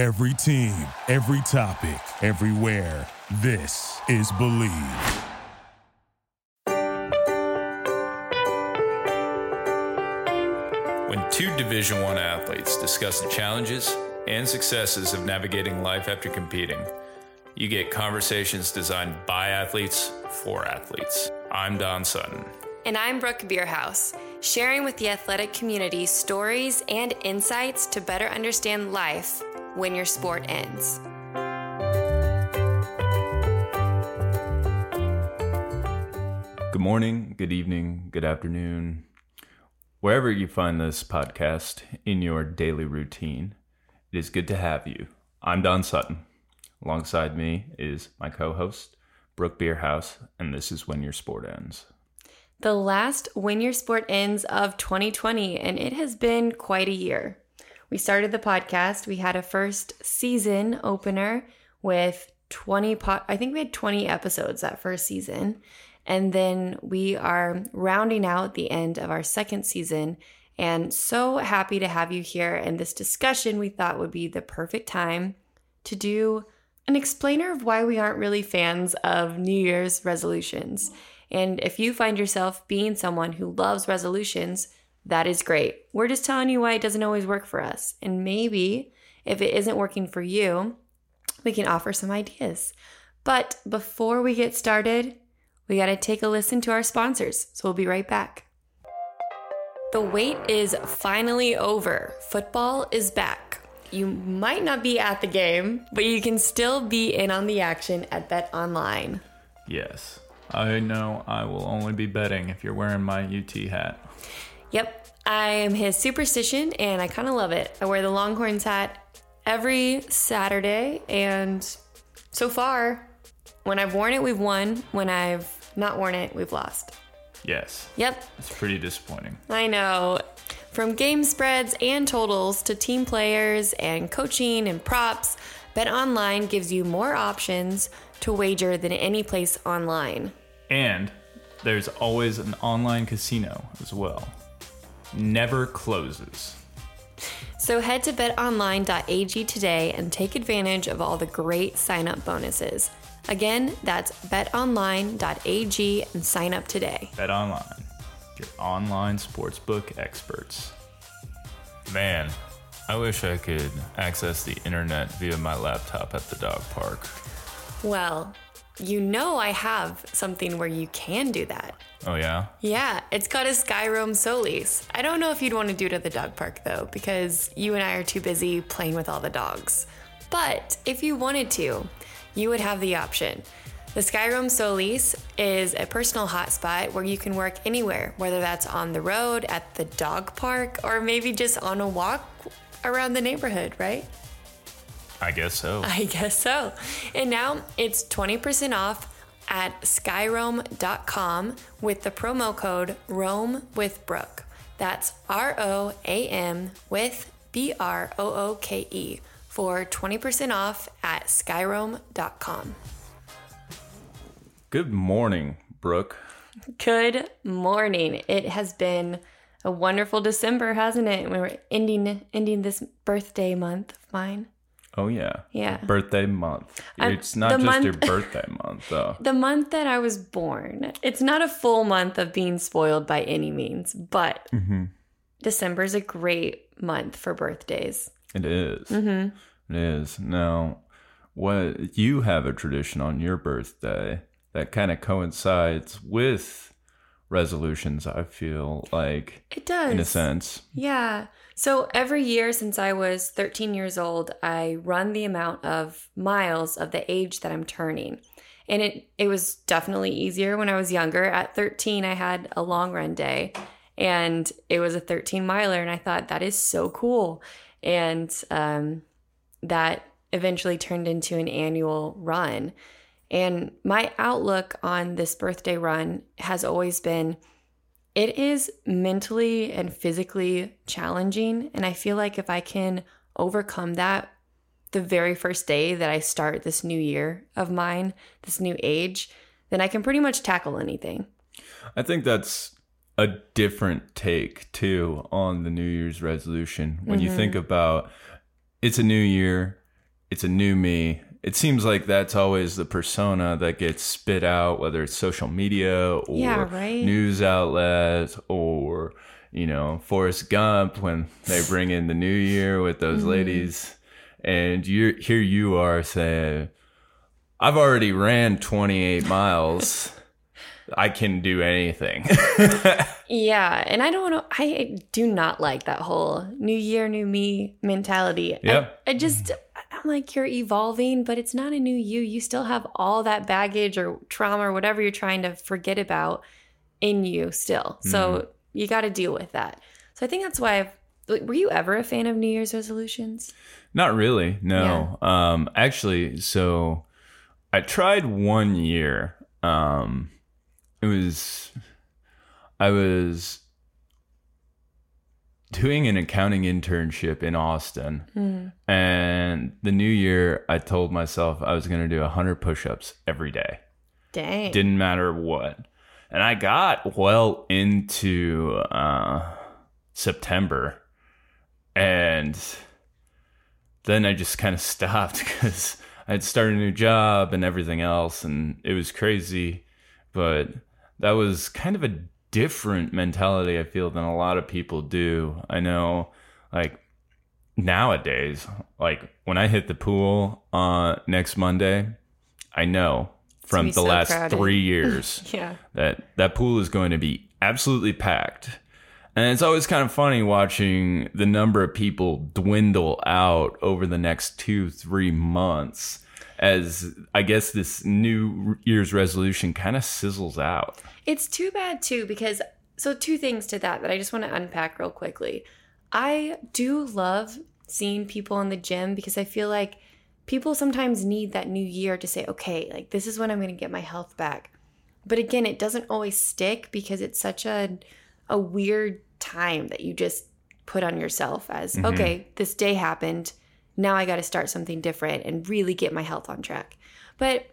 Every team, every topic, everywhere. This is Bleav. When two Division 1 athletes discuss the challenges and successes of navigating life after competing, you get conversations designed by athletes for athletes. I'm Don Sutton. And I'm Brooke Beerhouse, sharing with the athletic community stories and insights to better understand life when your sport ends. Good morning, good evening, good afternoon, wherever you find this podcast in your daily routine. It is good to have you. I'm Don Sutton. Alongside me is my co host, Brooke Beerhouse, and this is When Your Sport Ends. The last When Your Sport Ends of 2020, and it has been quite a year. We started the podcast, we had a first season opener with 20 po- I think we had 20 episodes that first season. And then we are rounding out the end of our second season and so happy to have you here. And this discussion we thought would be the perfect time to do an explainer of why we aren't really fans of New Year's resolutions. And if you find yourself being someone who loves resolutions, that is great. We're just telling you why it doesn't always work for us. And maybe if it isn't working for you, we can offer some ideas. But before we get started, we got to take a listen to our sponsors. So we'll be right back. The wait is finally over. Football is back. You might not be at the game, but you can still be in on the action at Bet Online. Yes, I know I will only be betting if you're wearing my UT hat. Yep, I am his superstition and I kind of love it. I wear the Longhorns hat every Saturday, and so far, when I've worn it, we've won. When I've not worn it, we've lost. Yes, Yep, it's pretty disappointing. I know. From game spreads and totals to team players and coaching and props, Bet Online gives you more options to wager than any place online. And there's always an online casino as well. Never closes. So head to betonline.ag today and take advantage of all the great sign up bonuses. Again, that's betonline.ag and sign up today. Bet online, your online sportsbook experts. Man, I wish I could access the internet via my laptop at the dog park. Well, you know I have something where you can do that. Oh, yeah? Yeah, it's called a Skyroam Solis. I don't know if you'd want to do it at the dog park though, because you and I are too busy playing with all the dogs. But if you wanted to, you would have the option. The Skyroam Solis is a personal hotspot where you can work anywhere, whether that's on the road, at the dog park, or maybe just on a walk around the neighborhood, right? I guess so. I guess so. And now it's 20% off at skyroam.com with the promo code Roam with Brooke. That's R O A M with B R O O K E for 20% off at skyroam.com. Good morning, Brooke. Good morning. It has been a wonderful December, hasn't it? We're ending ending this birthday month of mine. Oh yeah. Yeah. Birthday month. I'm- it's not just month- your birthday month though. The month that I was born. It's not a full month of being spoiled by any means, but mm-hmm. December is a great month for birthdays. It is. Mm-hmm. It is. Now, what you have a tradition on your birthday that kind of coincides with resolutions, I feel like It does. in a sense. Yeah. So every year since I was 13 years old, I run the amount of miles of the age that I'm turning. And it, it was definitely easier when I was younger. At 13, I had a long run day and it was a 13 miler. And I thought, that is so cool. And um, that eventually turned into an annual run. And my outlook on this birthday run has always been it is mentally and physically challenging. And I feel like if I can overcome that the very first day that I start this new year of mine, this new age, then I can pretty much tackle anything. I think that's a different take too on the New Year's resolution. When you mm-hmm. think about it's a new year, it's a new me. It seems like that's always the persona that gets spit out, whether it's social media or Yeah, right. news outlets or you know Forrest Gump when they bring in the new year with those Mm-hmm. ladies, and you here you are saying, "I've already ran 28 miles." I can do anything. Yeah, and I don't know. I do not like that whole new year, new me mentality. I- Yeah. I, just, I'm like, you're evolving, but it's not a new you. You still have all that baggage or trauma or whatever you're trying to forget about in you still. So you got to deal with that. So I think that's why I've, like, were you ever a fan of New Year's resolutions? Not really. No. Um actually, so I tried one year. Um it was I was doing an accounting internship in Austin. And the new year I told myself I was going to do 100 push-ups every day. Dang. Didn't matter what. And I got well into uh, September. And then I just kind of stopped because I had started a new job and everything else. And it was crazy. But that was kind of a different mentality, I feel, than a lot of people do. I know, like, nowadays, like, when I hit the pool uh, next Monday, I know from the so last crowded. three years yeah. that that pool is going to be absolutely packed. And it's always kind of funny watching the number of people dwindle out over the next two, three months as I guess this new year's resolution kind of sizzles out. It's too bad too because so two things to that that I just want to unpack real quickly. I do love seeing people in the gym because I feel like people sometimes need that new year to say, okay, like this is when I'm going to get my health back. But again, it doesn't always stick because it's such a a weird time that you just put on yourself as, mm-hmm. okay, this day happened. Now I got to start something different and really get my health on track. But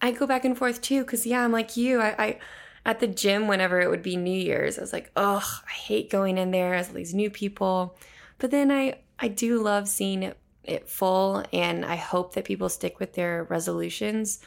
I go back and forth too, because yeah, I'm like you. I, I at the gym whenever it would be New Year's, I was like, oh, I hate going in there as all these new people. But then I I do love seeing it, it full, and I hope that people stick with their resolutions.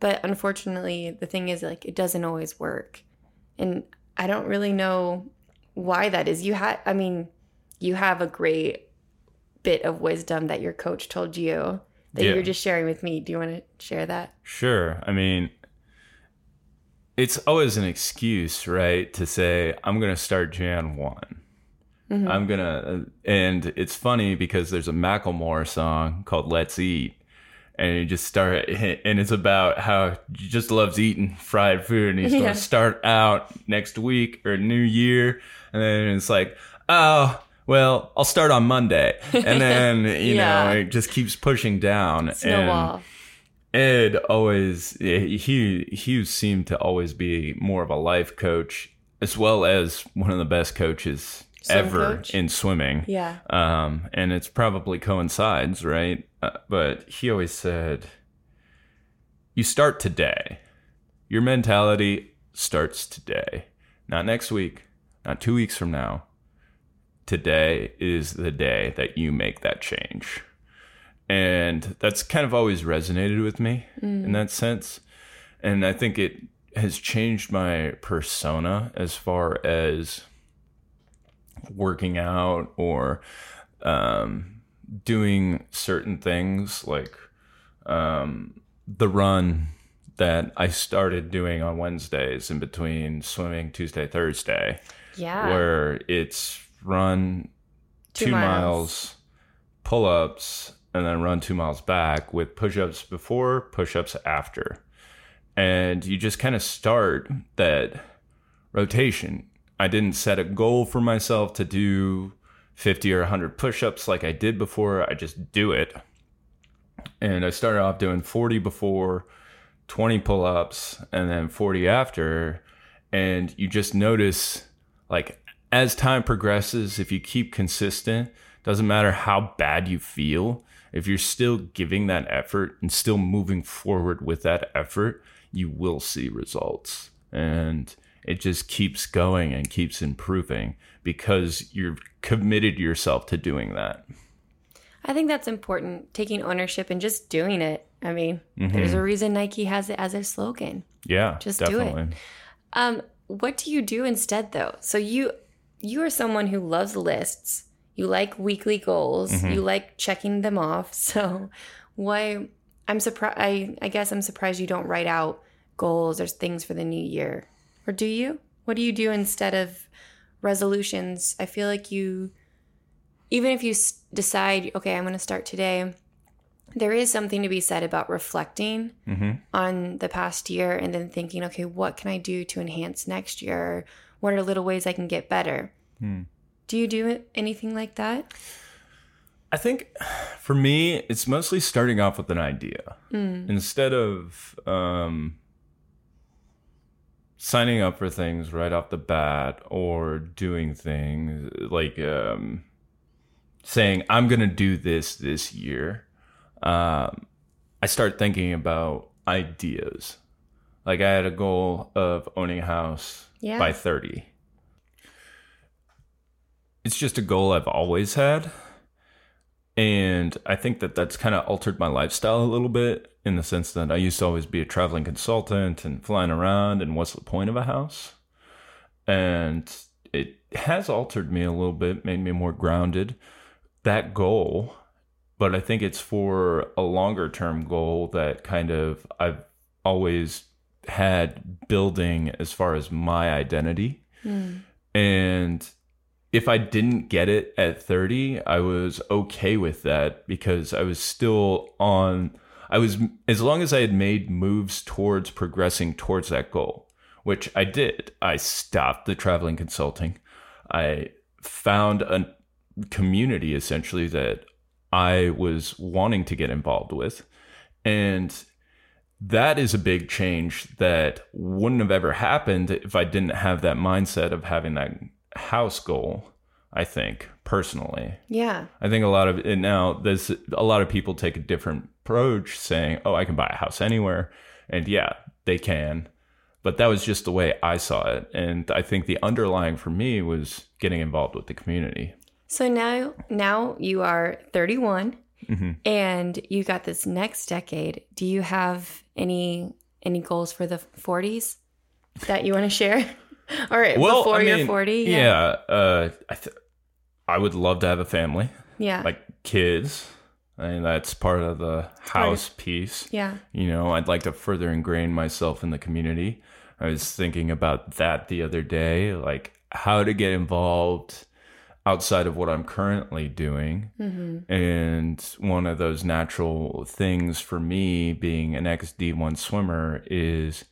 But unfortunately, the thing is, like, it doesn't always work, and I don't really know why that is. You had, I mean, you have a great bit of wisdom that your coach told you that Yeah. you're just sharing with me. Do you want to share that? Sure. I mean, it's always an excuse, right? To say, I'm going to start Jan 1. Mm-hmm. I'm going to, uh, and it's funny because there's a Macklemore song called Let's Eat. And you just start, and it's about how he just loves eating fried food. And he's gonna start out next week or New Year. And then it's like, oh, well, I'll start on Monday. And then, you Yeah. know, it just keeps pushing down. And, Snowball. Ed always he he seemed to always be more of a life coach as well as one of the best coaches Swim ever coach? in swimming. Yeah. Um, and it's probably coincides, right? Uh, but he always said, "You start today. Your mentality starts today, not next week, not two weeks from now. Today is the day that you make that change." And that's kind of always resonated with me in that sense. And I think it has changed my persona as far as working out or um, doing certain things like um, the run that I started doing on Wednesdays in between swimming Tuesday, Thursday, Yeah. where it's run Two two, miles. miles, pull ups, and then run two miles back with push ups before, push ups after. And you just kind of start that rotation. I didn't set a goal for myself to do 50 or 100 push ups like I did before. I just do it. And I started off doing 40 before, 20 pull ups, and then 40 after. And you just notice, like, as time progresses, if you keep consistent, doesn't matter how bad you feel, if you're still giving that effort and still moving forward with that effort, you will see results. And it just keeps going and keeps improving because you've committed yourself to doing that. I think that's important, taking ownership and just doing it. I mean, there's a reason Nike has it as a slogan. Yeah, Just do it. Um, what do you do instead though? So you you are someone who loves lists. You like weekly goals. Mm-hmm. You like checking them off. So why I'm surprised I, I guess I'm surprised you don't write out goals or things for the new year. Or do you? What do you do instead of resolutions? I feel like you even if you s- decide, okay, I'm going to start today, there is something to be said about reflecting mm-hmm. on the past year and then thinking, okay, what can I do to enhance next year? What are little ways I can get better? Do you do anything like that? I think for me, it's mostly starting off with an idea instead of um, signing up for things right off the bat or doing things like um, saying, I'm going to do this this year. Um, I start thinking about ideas. Like I had a goal of owning a house Yeah. by 30. It's just a goal I've always had. And I think that that's kind of altered my lifestyle a little bit in the sense that I used to always be a traveling consultant and flying around. And what's the point of a house? And it has altered me a little bit, made me more grounded. That goal, but I think it's for a longer term goal that kind of I've always had building as far as my identity. And if I didn't get it at 30, I was okay with that because I was still on I was as long as I had made moves towards progressing towards that goal, which I did. I stopped the traveling consulting. I found a community essentially that I was wanting to get involved with. And that is a big change that wouldn't have ever happened if I didn't have that mindset of having that house goal. I think personally, Yeah. I think a lot of and now there's a lot of people take a different approach, saying, "Oh, I can buy a house anywhere," and yeah, they can. But that was just the way I saw it, and I think the underlying for me was getting involved with the community. So now now you are 31 Mm-hmm. and you got this next decade. Do you have any any goals for the 40s that you want to share? All right, before I you're 40. yeah, uh, I th- I would love to have a family, Yeah. like kids. I mean, that's part of the house piece. yeah. You know, I'd like to further ingrain myself in the community. I was thinking about that the other day, like how to get involved outside of what I'm currently doing. Mm-hmm. And one of those natural things for me being an XD1 swimmer is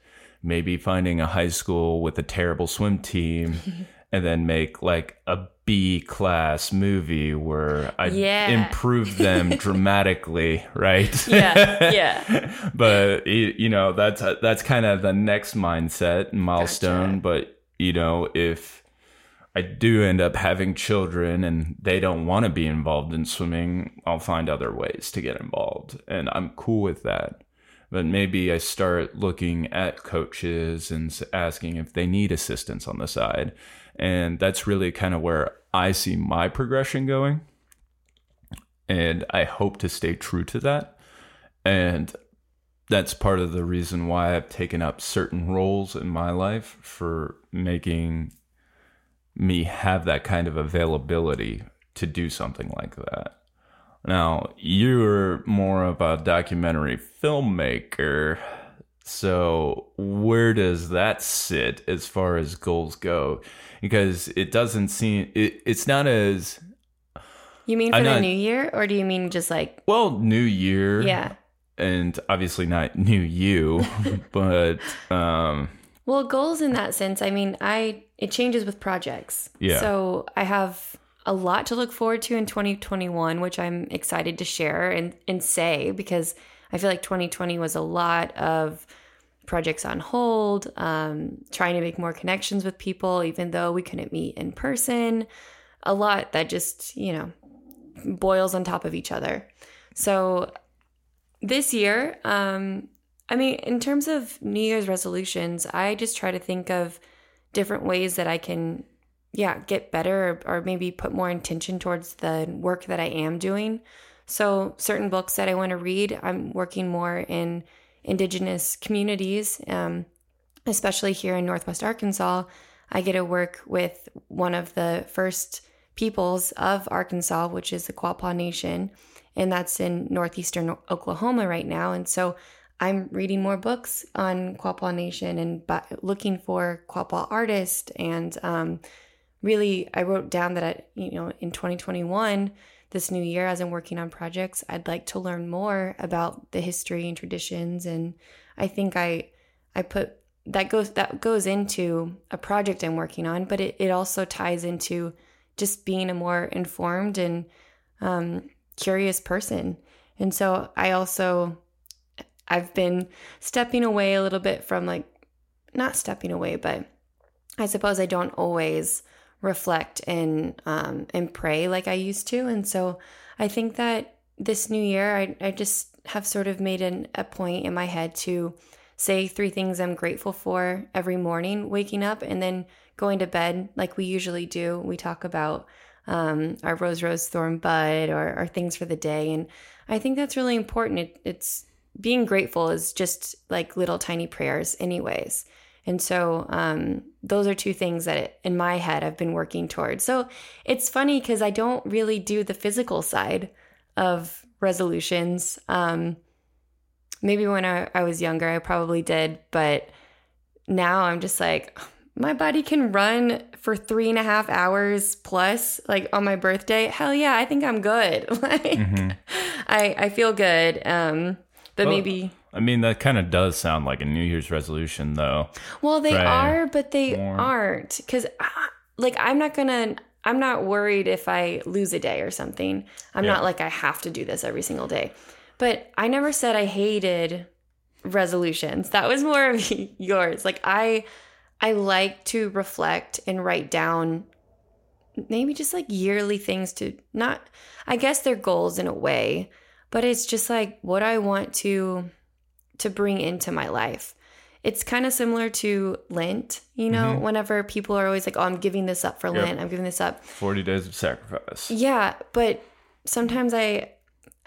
maybe finding a high school with a terrible swim team and then make like a B class movie where I Yeah. improve them dramatically, right? Yeah. Yeah. but you know that's that's kind of the next mindset milestone but you know if i do end up having children and they don't want to be involved in swimming. I'll find other ways to get involved and i'm cool with that. But maybe i start looking at coaches and asking if they need assistance on the side. And that's really kind of where i see my progression going. And i hope to stay true to that. And that's part of the reason why I've taken up certain roles in my life for making me have that kind of availability to do something like that. Now, you're more of a documentary filmmaker. So, where does that sit as far as goals go? Because it doesn't seem, it, it's not as, You mean for I'm the not- new year or do you mean just like well, New Year. yeah. and obviously not new you, but um, Well, goals in that sense, I mean, I it changes with projects. Yeah. So I have a lot to look forward to in 2021, which I'm excited to share and and say because I feel like 2020 was a lot of projects on hold, um, trying to make more connections with people, even though we couldn't meet in person. A lot that just you know boils on top of each other. So this year, um, I mean, in terms of New Year's resolutions, I just try to think of different ways that I can, yeah, get better or, or maybe put more intention towards the work that I am doing. So, certain books that I want to read, I'm working more in indigenous communities, um, especially here in Northwest Arkansas. I get to work with one of the first peoples of Arkansas, which is the Quapaw Nation, and that's in northeastern Oklahoma right now. And so I'm reading more books on Quapaw Nation and looking for Quapaw artists. And um, really, I wrote down that I, you know in 2021, this new year, as I'm working on projects, I'd like to learn more about the history and traditions. And I think I I put that goes that goes into a project I'm working on, but it, it also ties into just being a more informed and um, curious person. And so I also I've been stepping away a little bit from like, not stepping away, but I suppose I don't always reflect and um, and pray like I used to. And so I think that this new year, I, I just have sort of made an, a point in my head to say three things I'm grateful for every morning, waking up, and then going to bed like we usually do. We talk about um, our rose, rose, thorn, bud, or, or things for the day. And I think that's really important. It, it's being grateful is just like little tiny prayers, anyways. And so um, those are two things that in my head I've been working towards. So it's funny because I don't really do the physical side of resolutions. Um, maybe when I, I was younger, I probably did, but now I'm just like, my body can run for three and a half hours plus, like on my birthday. Hell yeah, I think I'm good. like, mm-hmm. I I feel good. Um, but well, maybe. I mean, that kind of does sound like a New Year's resolution, though. Well, they right? are, but they More. aren't. Because, like, I'm not going to. I'm not worried if I lose a day or something. I'm yeah. not like I have to do this every single day. But I never said I hated resolutions. That was more of yours. Like I I like to reflect and write down maybe just like yearly things to not I guess they're goals in a way, but it's just like what I want to to bring into my life. It's kind of similar to Lent, you know, mm-hmm. whenever people are always like, "Oh, I'm giving this up for yep. Lent. I'm giving this up." 40 days of sacrifice. Yeah, but sometimes I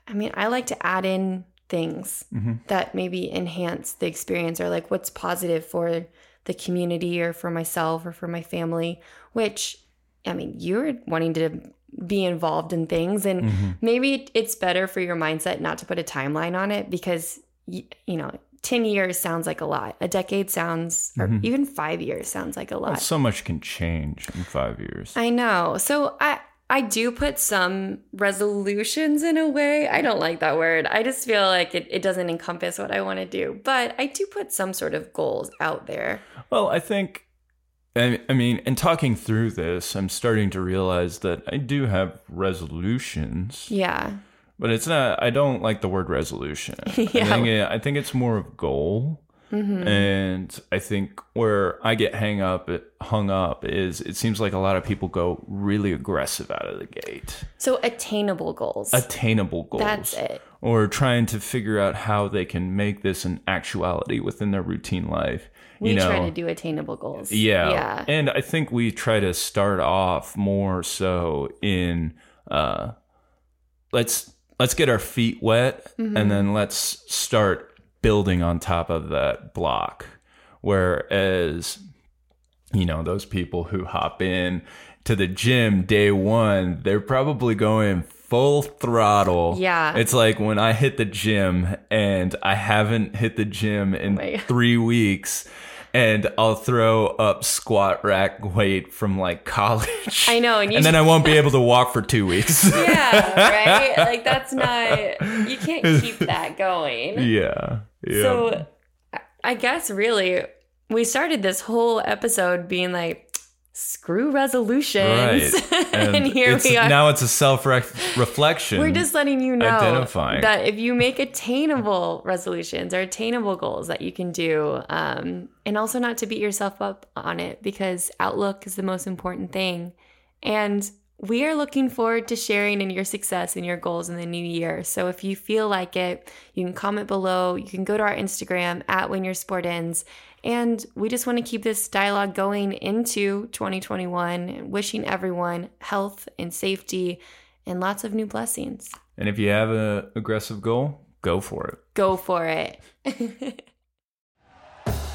I mean, I like to add in things mm-hmm. that maybe enhance the experience or like what's positive for the community or for myself or for my family, which I mean, you're wanting to be involved in things. And mm-hmm. maybe it's better for your mindset not to put a timeline on it because you, you know 10 years sounds like a lot. A decade sounds or mm-hmm. even five years sounds like a lot. well, so much can change in five years. I know. So i i do put some resolutions in a way. I don't like that word. I just feel like it, it doesn't encompass what i want to do. But i do put some sort of goals out there. Well i think I, I mean, in talking through this, I'm starting to realize that I do have resolutions. Yeah. But it's not. I don't like the word resolution. yeah. I think, it, I think it's more of goal. Mm-hmm. And I think where I get hang up, hung up is it seems like a lot of people go really aggressive out of the gate. So attainable goals. Attainable goals. That's it. Or trying to figure out how they can make this an actuality within their routine life we you know, try to do attainable goals. Yeah. Yeah. And I think we try to start off more so in uh let's let's get our feet wet mm-hmm. and then let's start building on top of that block. Whereas you know, those people who hop in to the gym day 1, they're probably going full throttle. Yeah. It's like when I hit the gym and I haven't hit the gym in oh three weeks and I'll throw up squat rack weight from like college. I know, and, and then I won't be able to walk for two weeks. yeah, right. Like that's not. You can't keep that going. Yeah. yeah. So, I guess really, we started this whole episode being like, screw resolutions. Right. And, and here we are. Now it's a self reflection. We're just letting you know identifying. that if you make attainable resolutions or attainable goals that you can do, um, and also not to beat yourself up on it because outlook is the most important thing. And we are looking forward to sharing in your success and your goals in the new year. So if you feel like it, you can comment below. You can go to our Instagram at When Your Sport Ends and we just want to keep this dialogue going into 2021, wishing everyone health and safety and lots of new blessings. And if you have an aggressive goal, go for it. Go for it.